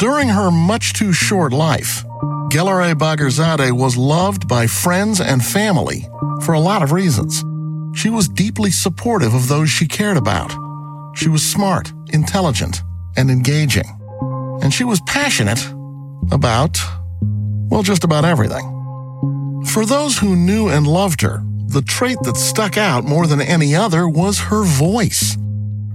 During her much too short life, Gelareh Bagherzadeh was loved by friends and family for a lot of reasons. She was deeply supportive of those she cared about. She was smart, intelligent, and engaging. And she was passionate about, well, just about everything. For those who knew and loved her, the trait that stuck out more than any other was her voice.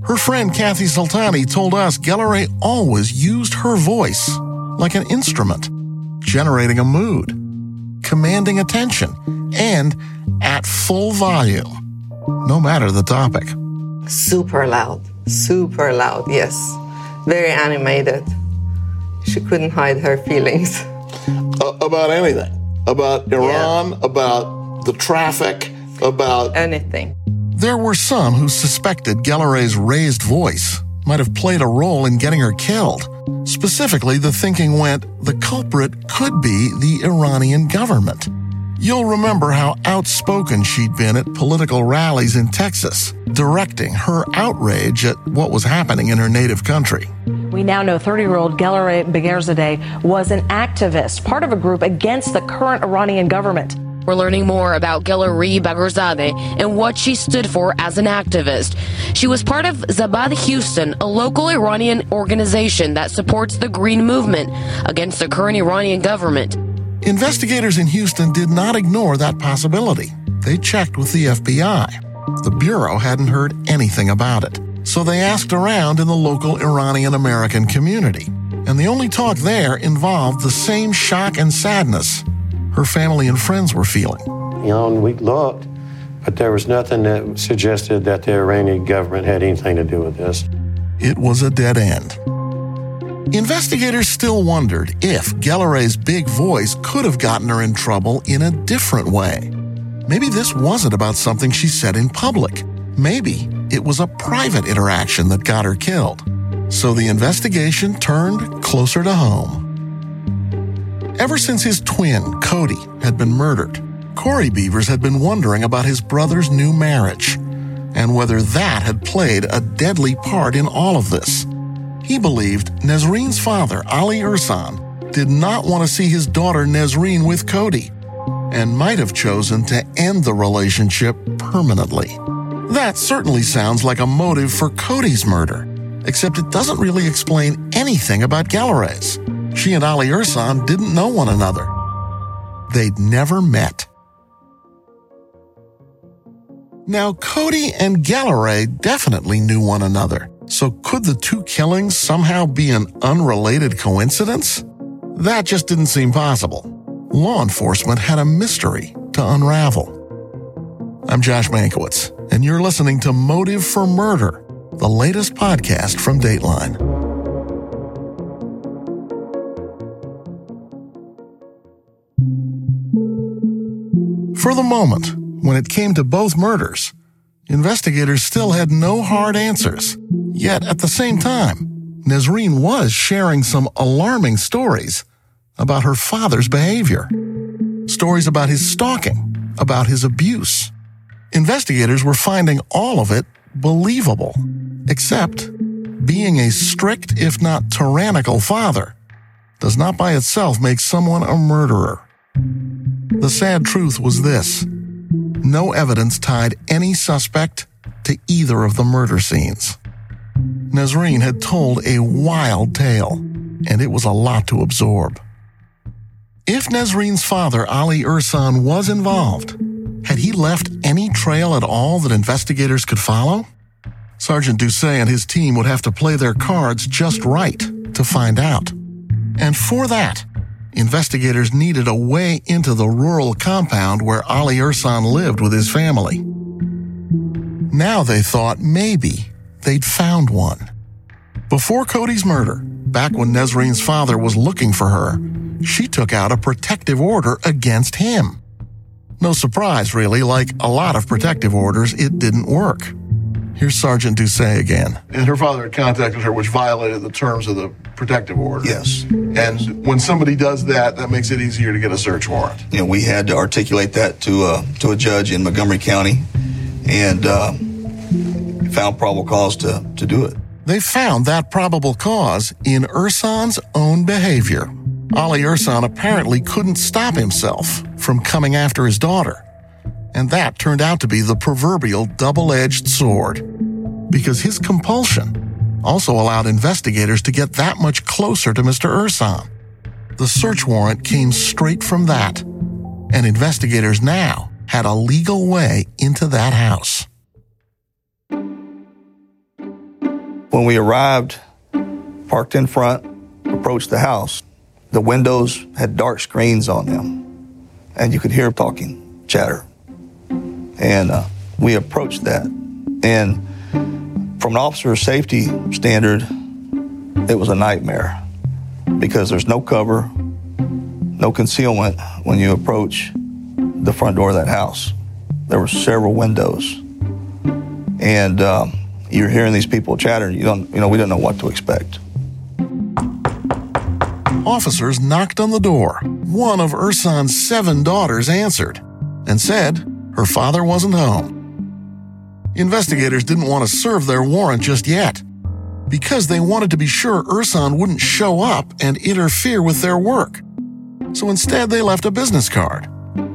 Her friend Kathy Sultani told us Gelareh always used her voice like an instrument, generating a mood, commanding attention, and at full volume, no matter the topic. Super loud, super loud, yes. Very animated. She couldn't hide her feelings. Uh, about anything. About Iran, yeah. about the traffic, about anything. There were some who suspected Gelareh's raised voice might have played a role in getting her killed. Specifically, the thinking went the culprit could be the Iranian government. You'll remember how outspoken she'd been at political rallies in Texas, directing her outrage at what was happening in her native country. We now know 30 year old Gelareh Bagherzadeh was an activist, part of a group against the current Iranian government. We're learning more about Gelareh Bagherzadeh and what she stood for as an activist. She was part of Zabad Houston, a local Iranian organization that supports the Green Movement against the current Iranian government. Investigators in Houston did not ignore that possibility. They checked with the FBI. The Bureau hadn't heard anything about it, so they asked around in the local Iranian American community. And the only talk there involved the same shock and sadness her family and friends were feeling. You know, we looked, but there was nothing that suggested that the Iranian government had anything to do with this. It was a dead end. Investigators still wondered if Gelareh's big voice could have gotten her in trouble in a different way. Maybe this wasn't about something she said in public. Maybe it was a private interaction that got her killed. So the investigation turned closer to home. Ever since his twin, Coty, had been murdered, Corey Beavers had been wondering about his brother's new marriage and whether that had played a deadly part in all of this. He believed Nesreen's father, Ali Irsan, did not want to see his daughter Nesreen with Coty and might have chosen to end the relationship permanently. That certainly sounds like a motive for Coty's murder, except it doesn't really explain anything about Gelareh's. She and Ali Irsan didn't know one another. They'd never met. Now, Coty and Gelareh definitely knew one another. So could the two killings somehow be an unrelated coincidence? That just didn't seem possible. Law enforcement had a mystery to unravel. I'm Josh Mankiewicz, and you're listening to Motive for Murder, the latest podcast from Dateline. For the moment, when it came to both murders, investigators still had no hard answers. Yet at the same time, Nesreen was sharing some alarming stories about her father's behavior. Stories about his stalking, about his abuse. Investigators were finding all of it believable, except being a strict, if not tyrannical father does not by itself make someone a murderer. The sad truth was this no evidence tied any suspect to either of the murder scenes. Nesreen had told a wild tale, and it was a lot to absorb. If Nesreen's father, Ali Irsan, was involved, had he left any trail at all that investigators could follow? Sergeant Doucet and his team would have to play their cards just right to find out. And for that, investigators needed a way into the rural compound where Ali Irsan lived with his family. Now they thought maybe they'd found one. Before Coty's murder, back when Nesreen's father was looking for her, she took out a protective order against him. No surprise, really, like a lot of protective orders, it didn't work. Here's Sergeant Doucet again. And her father had contacted her, which violated the terms of the protective order. Yes. And when somebody does that, that makes it easier to get a search warrant. You know, we had to articulate that to uh, to a judge in Montgomery County, and uh, found probable cause to to do it. They found that probable cause in Irsan's own behavior. Ali Irsan apparently couldn't stop himself from coming after his daughter. And that turned out to be the proverbial double edged sword. Because his compulsion also allowed investigators to get that much closer to Mr. Irsan. The search warrant came straight from that, and investigators now had a legal way into that house. When we arrived, parked in front, approached the house, the windows had dark screens on them, and you could hear talking, chatter. And uh, we approached that. And from an officer safety standard, it was a nightmare because there's no cover, no concealment when you approach the front door of that house. There were several windows. And um, you're hearing these people chatter. You don't, you know, we didn't know what to expect. Officers knocked on the door. One of Irsan's seven daughters answered and said her father wasn't home. Investigators didn't want to serve their warrant just yet because they wanted to be sure Irsan wouldn't show up and interfere with their work. So instead, they left a business card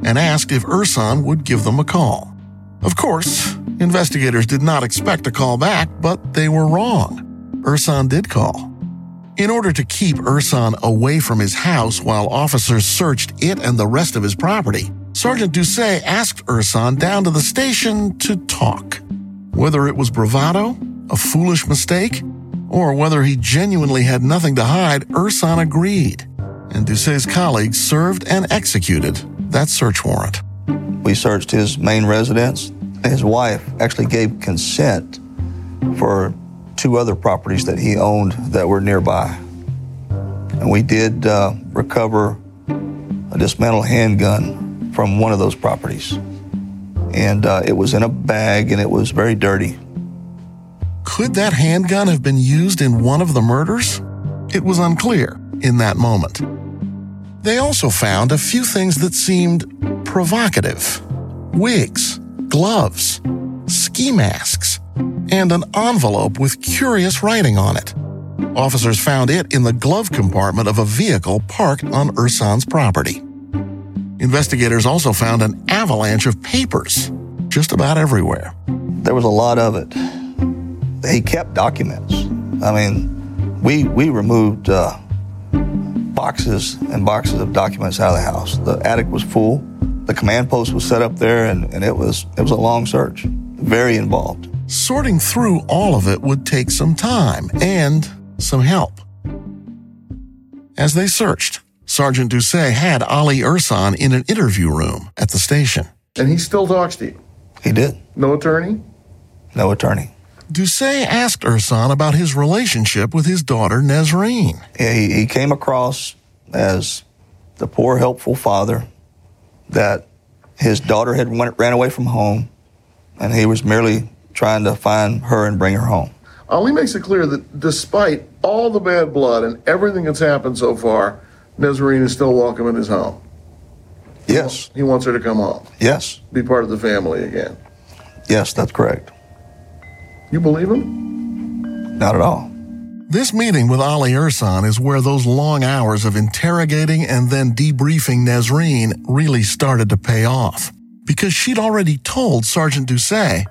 and asked if Irsan would give them a call. Of course, investigators did not expect a call back, but they were wrong. Irsan did call. In order to keep Irsan away from his house while officers searched it and the rest of his property, Sergeant Doucet asked Irsan down to the station to talk. Whether it was bravado, a foolish mistake, or whether he genuinely had nothing to hide, Irsan agreed. And Doucet's colleagues served and executed that search warrant. We searched his main residence. His wife actually gave consent for two other properties that he owned that were nearby. And we did uh, recover a dismantled handgun from one of those properties. And uh, it was in a bag and it was very dirty. Could that handgun have been used in one of the murders? It was unclear in that moment. They also found a few things that seemed provocative wigs, gloves, ski masks, and an envelope with curious writing on it. Officers found it in the glove compartment of a vehicle parked on Irsan's property. Investigators also found an avalanche of papers just about everywhere. There was a lot of it. He kept documents. I mean, we we removed uh, boxes and boxes of documents out of the house. The attic was full. The command post was set up there, and, and it was it was a long search, very involved. Sorting through all of it would take some time and some help. As they searched, Sergeant Doucet had Ali Irsan in an interview room at the station. And he still talks to you. He did. No attorney? No attorney. Doucet asked Irsan about his relationship with his daughter Nesreen. He, he came across as the poor, helpful father that his daughter had went, ran away from home, and he was merely trying to find her and bring her home. Ali makes it clear that despite all the bad blood and everything that's happened so far, Nesreen is still welcome in his home. Yes, He wants her to come home, yes, be part of the family again. yes, that's correct. You believe him? Not at all. This meeting with Ali Irsan is where those long hours of interrogating and then debriefing Nesreen really started to pay off. Because she'd already told Sergeant Doucet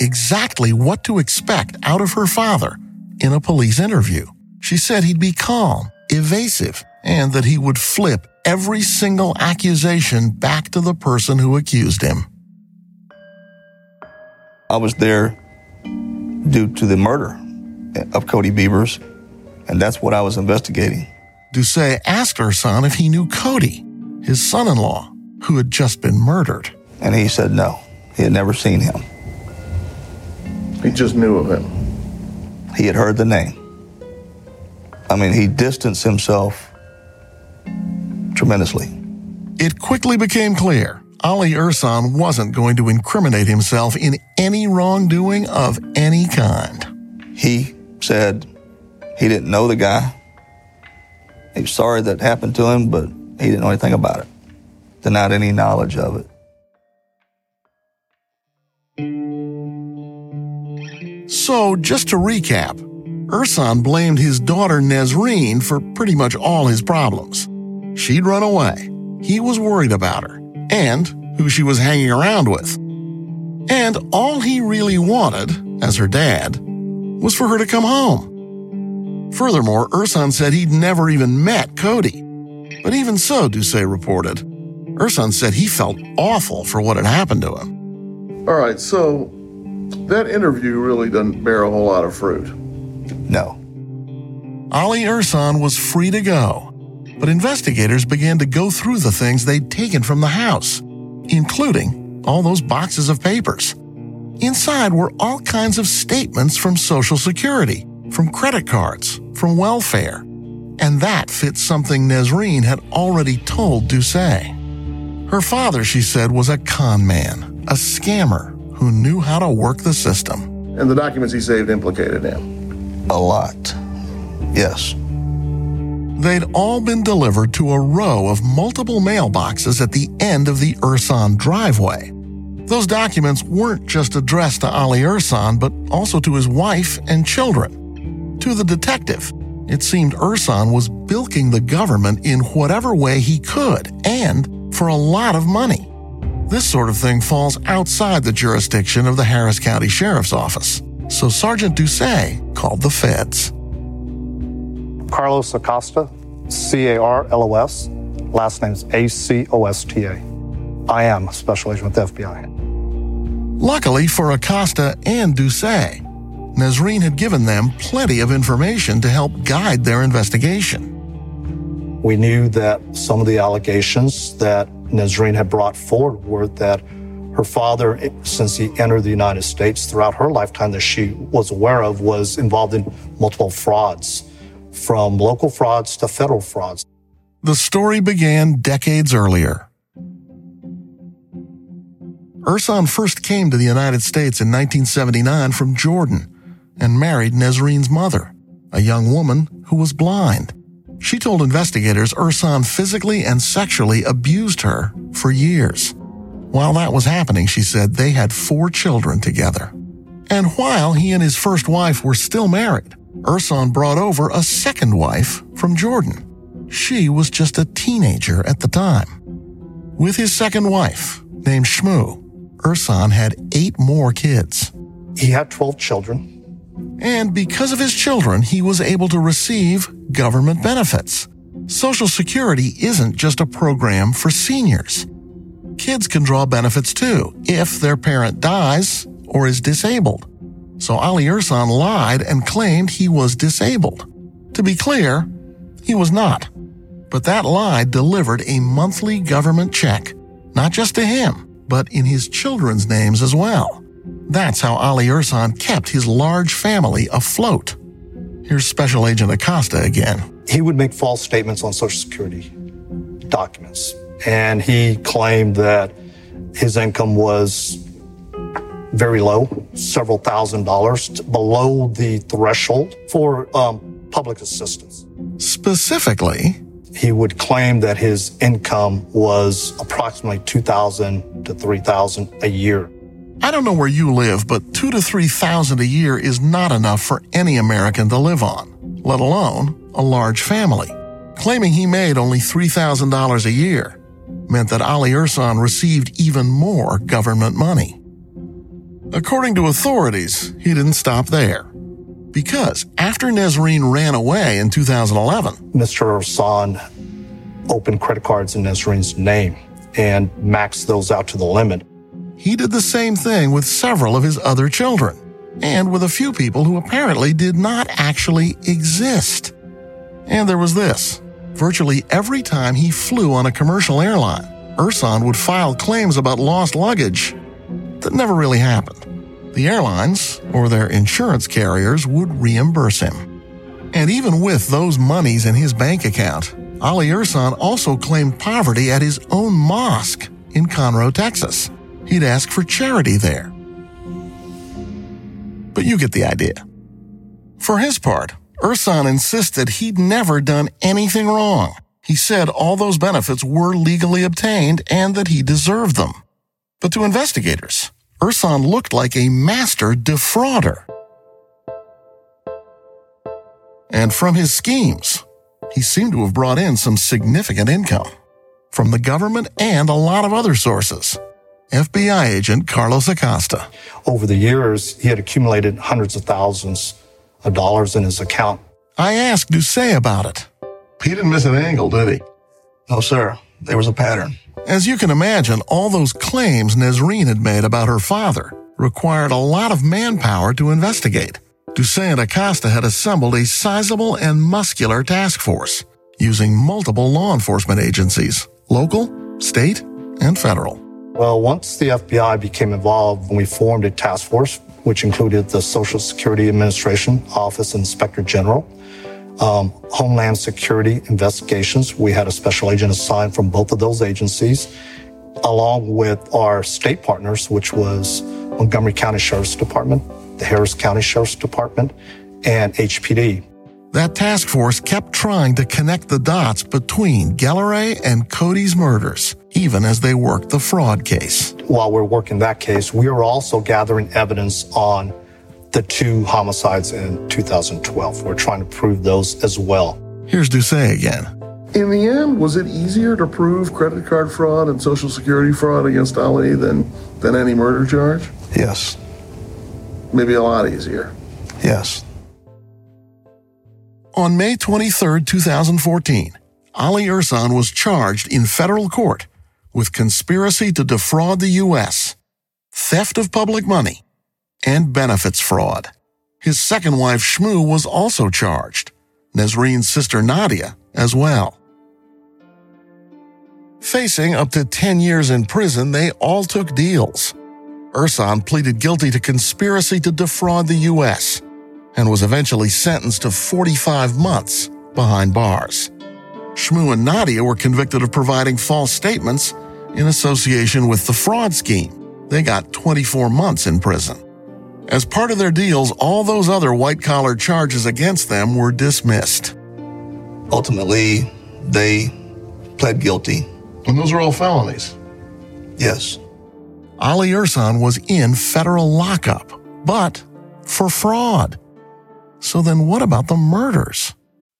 exactly what to expect out of her father in a police interview. She said he'd be calm, evasive, and that he would flip every single accusation back to the person who accused him. I was there due to the murder of Coty Beavers, and that's what I was investigating. Doucet asked Irsan if he knew Coty, his son in law, who had just been murdered. And he said no, he had never seen him. He just knew of him. He had heard the name. I mean, he distanced himself tremendously. It quickly became clear Ali Irsan wasn't going to incriminate himself in any wrongdoing of any kind. He said he didn't know the guy. He was sorry that happened to him, but he didn't know anything about it. Denied any knowledge of it. So, just to recap, Irsan blamed his daughter Nesreen for pretty much all his problems. She'd run away. He was worried about her and who she was hanging around with. And all he really wanted, as her dad, was for her to come home. Furthermore, Irsan said he'd never even met Coty. But even so, Doucet reported, Irsan said he felt awful for what had happened to him. All right, so that interview really doesn't bear a whole lot of fruit. No. Ali Irsan was free to go, but investigators began to go through the things they'd taken from the house, including all those boxes of papers. Inside were all kinds of statements from Social Security, from credit cards, from welfare. And that fits something Nesreen had already told Doucet. Her father, she said, was a con man, a scammer who knew how to work the system. And the documents he saved implicated him. A lot. Yes. They'd all been delivered to a row of multiple mailboxes at the end of the Irsan driveway. Those documents weren't just addressed to Ali Irsan, but also to his wife and children. To the detective, it seemed Irsan was bilking the government in whatever way he could, and for a lot of money. This sort of thing falls outside the jurisdiction of the Harris County Sheriff's Office, so Sergeant Doucet called the feds. Carlos Acosta, C A R L O S. Last name's A C O S T A. I am a special agent with the FBI. Luckily for Acosta and Doucet, Nesreen had given them plenty of information to help guide their investigation. We knew that some of the allegations that Nesreen had brought forward were that her father, since he entered the United States throughout her lifetime that she was aware of, was involved in multiple frauds, from local frauds to federal frauds. The story began decades earlier. Irsan first came to the United States in 1979 from Jordan and married Nesreen's mother, a young woman who was blind. She told investigators Irsan physically and sexually abused her for years. While that was happening, she said they had four children together. And while he and his first wife were still married, Irsan brought over a second wife from Jordan. She was just a teenager at the time. With his second wife, named Shmou, Irsan had eight more kids. He had 12 children. And because of his children, he was able to receive government benefits. Social Security isn't just a program for seniors. Kids can draw benefits too if their parent dies or is disabled. So Ali Irsan lied and claimed he was disabled. To be clear, he was not. But that lie delivered a monthly government check, not just to him, but in his children's names as well. That's how Ali Irsan kept his large family afloat. Here's Special Agent Acosta again. He would make false statements on Social Security documents, and he claimed that his income was very low, several thousand dollars below the threshold for um, public assistance. Specifically, he would claim that his income was approximately 2000 to 3000 a year. I don't know where you live, but two to three thousand a year is not enough for any American to live on, let alone a large family. Claiming he made only $3,000 a year meant that Ali Irsan received even more government money. According to authorities, he didn't stop there. Because after Nesreen ran away in 2011, Mr. Irsan opened credit cards in Nesreen's name and maxed those out to the limit. he did the same thing with several of his other children, and with a few people who apparently did not actually exist. And there was this. Virtually every time he flew on a commercial airline, Irsan would file claims about lost luggage that never really happened. The airlines, or their insurance carriers, would reimburse him. And even with those monies in his bank account, Ali Irsan also claimed poverty at his own mosque in Conroe, Texas. He'd ask for charity there. But you get the idea. For his part, Irsan insisted he'd never done anything wrong. He said all those benefits were legally obtained and that he deserved them. But to investigators, Irsan looked like a master defrauder. And from his schemes, he seemed to have brought in some significant income from the government and a lot of other sources. FBI agent Carlos Acosta. Over the years, he had accumulated hundreds of thousands of dollars in his account. I asked Doucet about it. He didn't miss an angle, did he? No, sir. There was a pattern. As you can imagine, all those claims Nesreen had made about her father required a lot of manpower to investigate. And Acosta had assembled a sizable and muscular task force using multiple law enforcement agencies, local, state, and federal. Well, once the FBI became involved, we formed a task force, which included the Social Security Administration Office Inspector General, um, Homeland Security Investigations. We had a special agent assigned from both of those agencies, along with our state partners, which was Montgomery County Sheriff's Department, the Harris County Sheriff's Department, and HPD. That task force kept trying to connect the dots between Gelareh and Coty's murders, even as they worked the fraud case. While we're working that case, we are also gathering evidence on the two homicides in 2012. We're trying to prove those as well. Here's Doucet again. In the end, was it easier to prove credit card fraud and Social Security fraud against Ali than, than any murder charge? Yes. Maybe a lot easier. Yes. On May 23, 2014, Ali Irsan was charged in federal court with conspiracy to defraud the U.S., theft of public money, and benefits fraud. His second wife, Shmou, was also charged, Nesreen's sister Nadia as well. Facing up to 10 years in prison, they all took deals. Irsan pleaded guilty to conspiracy to defraud the U.S. and was eventually sentenced to 45 months behind bars. Shmou and Nadia were convicted of providing false statements in association with the fraud scheme. They got 24 months in prison. As part of their deals, all those other white collar charges against them were dismissed. Ultimately, they pled guilty. And those are all felonies. Yes. Ali Irsan was in federal lockup, but for fraud. So then what about the murders?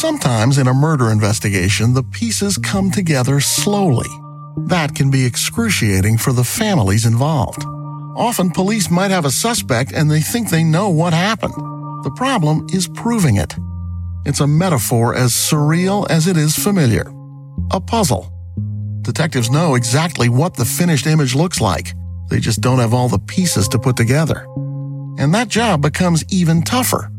Sometimes in a murder investigation, the pieces come together slowly. That can be excruciating for the families involved. Often police might have a suspect and they think they know what happened. The problem is proving it. It's a metaphor as surreal as it is familiar. A puzzle. Detectives know exactly what the finished image looks like. They just don't have all the pieces to put together. And that job becomes even tougher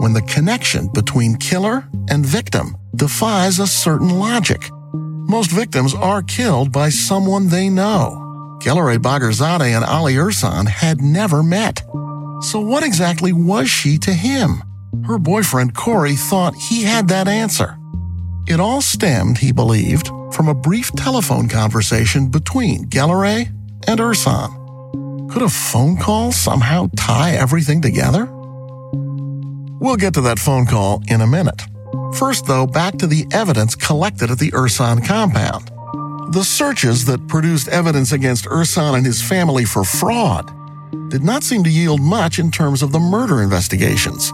when the connection between killer and victim defies a certain logic. Most victims are killed by someone they know. Gelareh Bagherzadeh and Ali Irsan had never met. So what exactly was she to him? Her boyfriend Corey thought he had that answer. It all stemmed, he believed, from a brief telephone conversation between Gelareh and Irsan. Could a phone call somehow tie everything together? We'll get to that phone call in a minute. First, though, back to the evidence collected at the Irsan compound. The searches that produced evidence against Irsan and his family for fraud did not seem to yield much in terms of the murder investigations.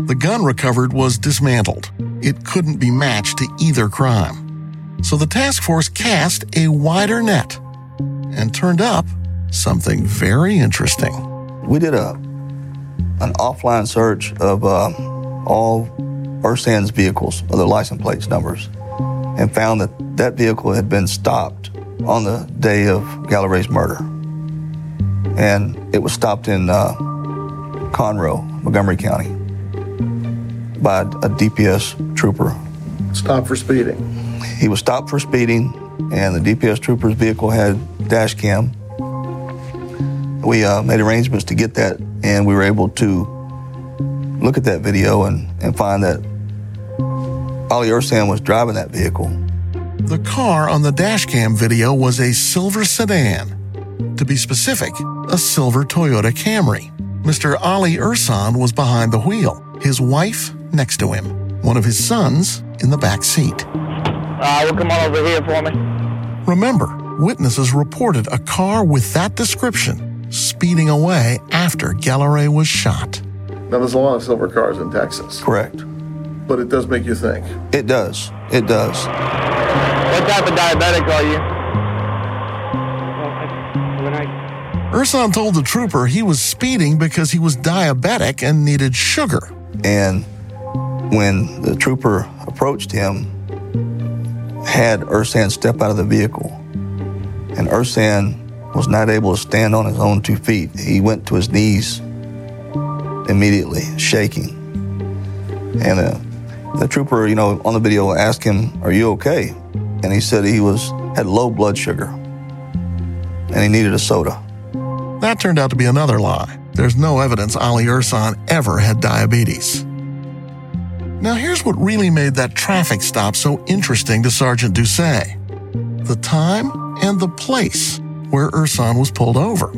The gun recovered was dismantled. It couldn't be matched to either crime. So the task force cast a wider net and turned up something very interesting. We did a an offline search of uh, all Irsan's vehicles, or their license plates numbers, and found that that vehicle had been stopped on the day of Gelareh's murder. And it was stopped in uh, Conroe, Montgomery County, by a DPS trooper. Stop for speeding. He was stopped for speeding, and the DPS trooper's vehicle had dash cam. We uh, made arrangements to get that, and we were able to look at that video and, and find that Ali Irsan was driving that vehicle. The car on the dashcam video was a silver sedan. To be specific, a silver Toyota Camry. Mr. Ali Irsan was behind the wheel, his wife next to him, one of his sons in the back seat. Uh, will come on over here for me. Remember, witnesses reported a car with that description speeding away after Gelareh was shot. Now, there's a lot of silver cars in Texas, Correct. but it does make you think. It does. It does. What type of diabetic are you? When I, Irsan told the trooper he was speeding because he was diabetic and needed sugar. And when the trooper approached him, had Irsan step out of the vehicle. And Irsan was not able to stand on his own two feet. He went to his knees immediately, shaking. And uh, the trooper, you know, on the video asked him, "Are you okay?" And he said he was had low blood sugar and he needed a soda. That turned out to be another lie. There's no evidence Ali Irsan ever had diabetes. Now, here's what really made that traffic stop so interesting to Sergeant Doucet the time and the place where Irsan was pulled over.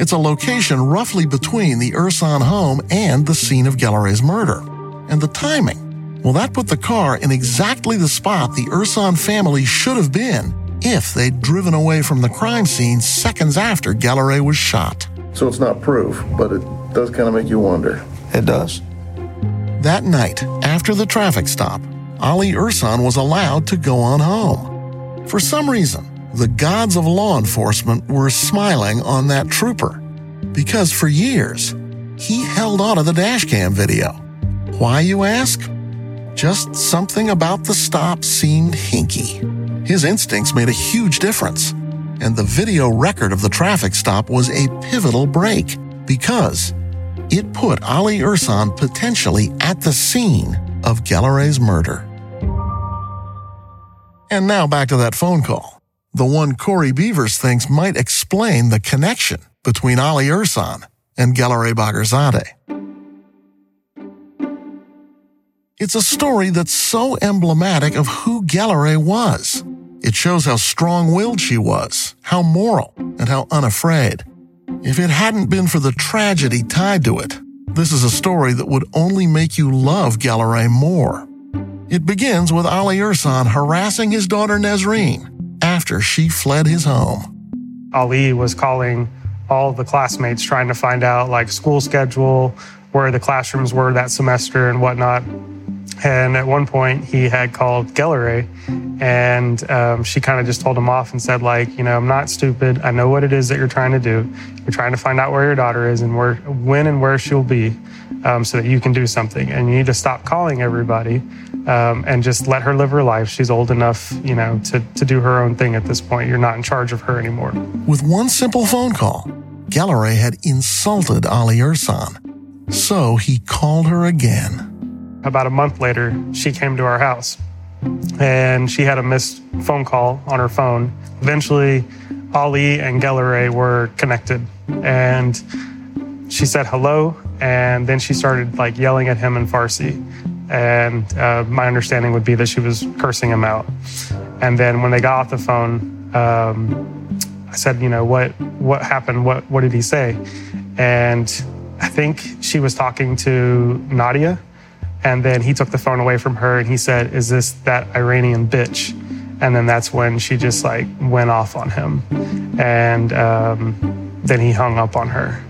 It's a location roughly between the Irsan home and the scene of Gelareh's murder. And the timing, well, that put the car in exactly the spot the Irsan family should have been if they'd driven away from the crime scene seconds after Gelareh was shot. So it's not proof, but it does kind of make you wonder. It does. That night, after the traffic stop, Ali Irsan was allowed to go on home. For some reason, the gods of law enforcement were smiling on that trooper because for years, he held onto the dashcam video. Why, you ask? Just something about the stop seemed hinky. His instincts made a huge difference, and the video record of the traffic stop was a pivotal break because it put Ali Irsan potentially at the scene of Gelareh's murder. And now back to that phone call, the one Corey Beavers thinks might explain the connection between Ali Irsan and Gelareh Bagherzadeh. It's a story that's so emblematic of who Gelareh was. It shows how strong willed she was, how moral, and how unafraid. If it hadn't been for the tragedy tied to it, this is a story that would only make you love Gelareh more. It begins with Ali Irsan harassing his daughter Nesreen after she fled his home. Ali was calling all the classmates trying to find out like school schedule, where the classrooms were that semester and whatnot. And at one point, he had called Gelareh, and um, she kind of just told him off and said, like, you know, I'm not stupid. I know what it is that you're trying to do. You're trying to find out where your daughter is and where, when, and where she'll be, um, so that you can do something. And you need to stop calling everybody um, and just let her live her life. She's old enough, you know, to to do her own thing at this point. You're not in charge of her anymore. With one simple phone call, Gelareh had insulted Ali Irsan. So he called her again. About a month later, she came to our house and she had a missed phone call on her phone. Eventually, Ali and Gelareh were connected and she said hello and then she started like yelling at him in Farsi. And uh, my understanding would be that she was cursing him out. And then when they got off the phone, um, I said, you know, what what happened? What what did he say? And I think she was talking to Nadia, and then he took the phone away from her and he said, "Is this that Iranian bitch?" And then that's when she just like went off on him, and um, then he hung up on her.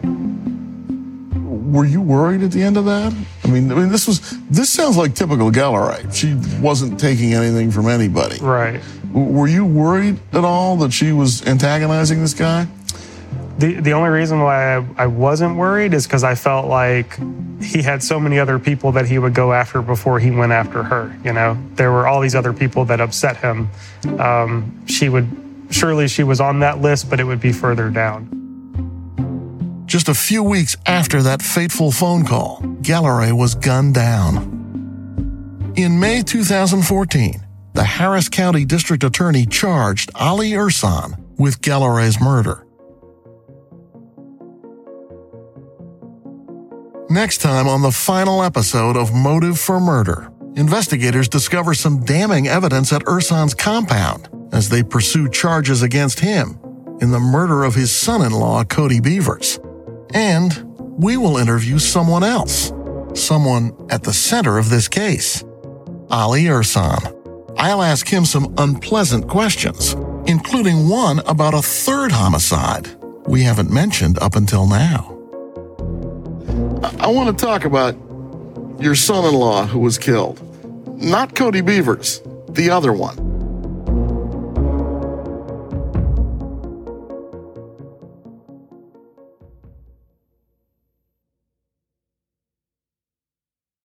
Were you worried at the end of that? I mean, I mean, this was this sounds like typical Gelareh. She wasn't taking anything from anybody. Right. W- Were you worried at all that she was antagonizing this guy? The the only reason why I, I wasn't worried is because I felt like he had so many other people that he would go after before he went after her. You know, there were all these other people that upset him. Um, she would surely she was on that list, but it would be further down. Just a few weeks after that fateful phone call, Gelareh was gunned down. In May 2014, the Harris County District Attorney charged Ali Irsan with Gelareh's murder. Next time on the final episode of Motive for Murder, investigators discover some damning evidence at Irsan's compound as they pursue charges against him in the murder of his son in law, Coty Beavers. And we will interview someone else, someone at the center of this case Ali Irsan. I'll ask him some unpleasant questions, including one about a third homicide we haven't mentioned up until now. I, I want to talk about your son in law who was killed. Not Coty Beavers, the other one.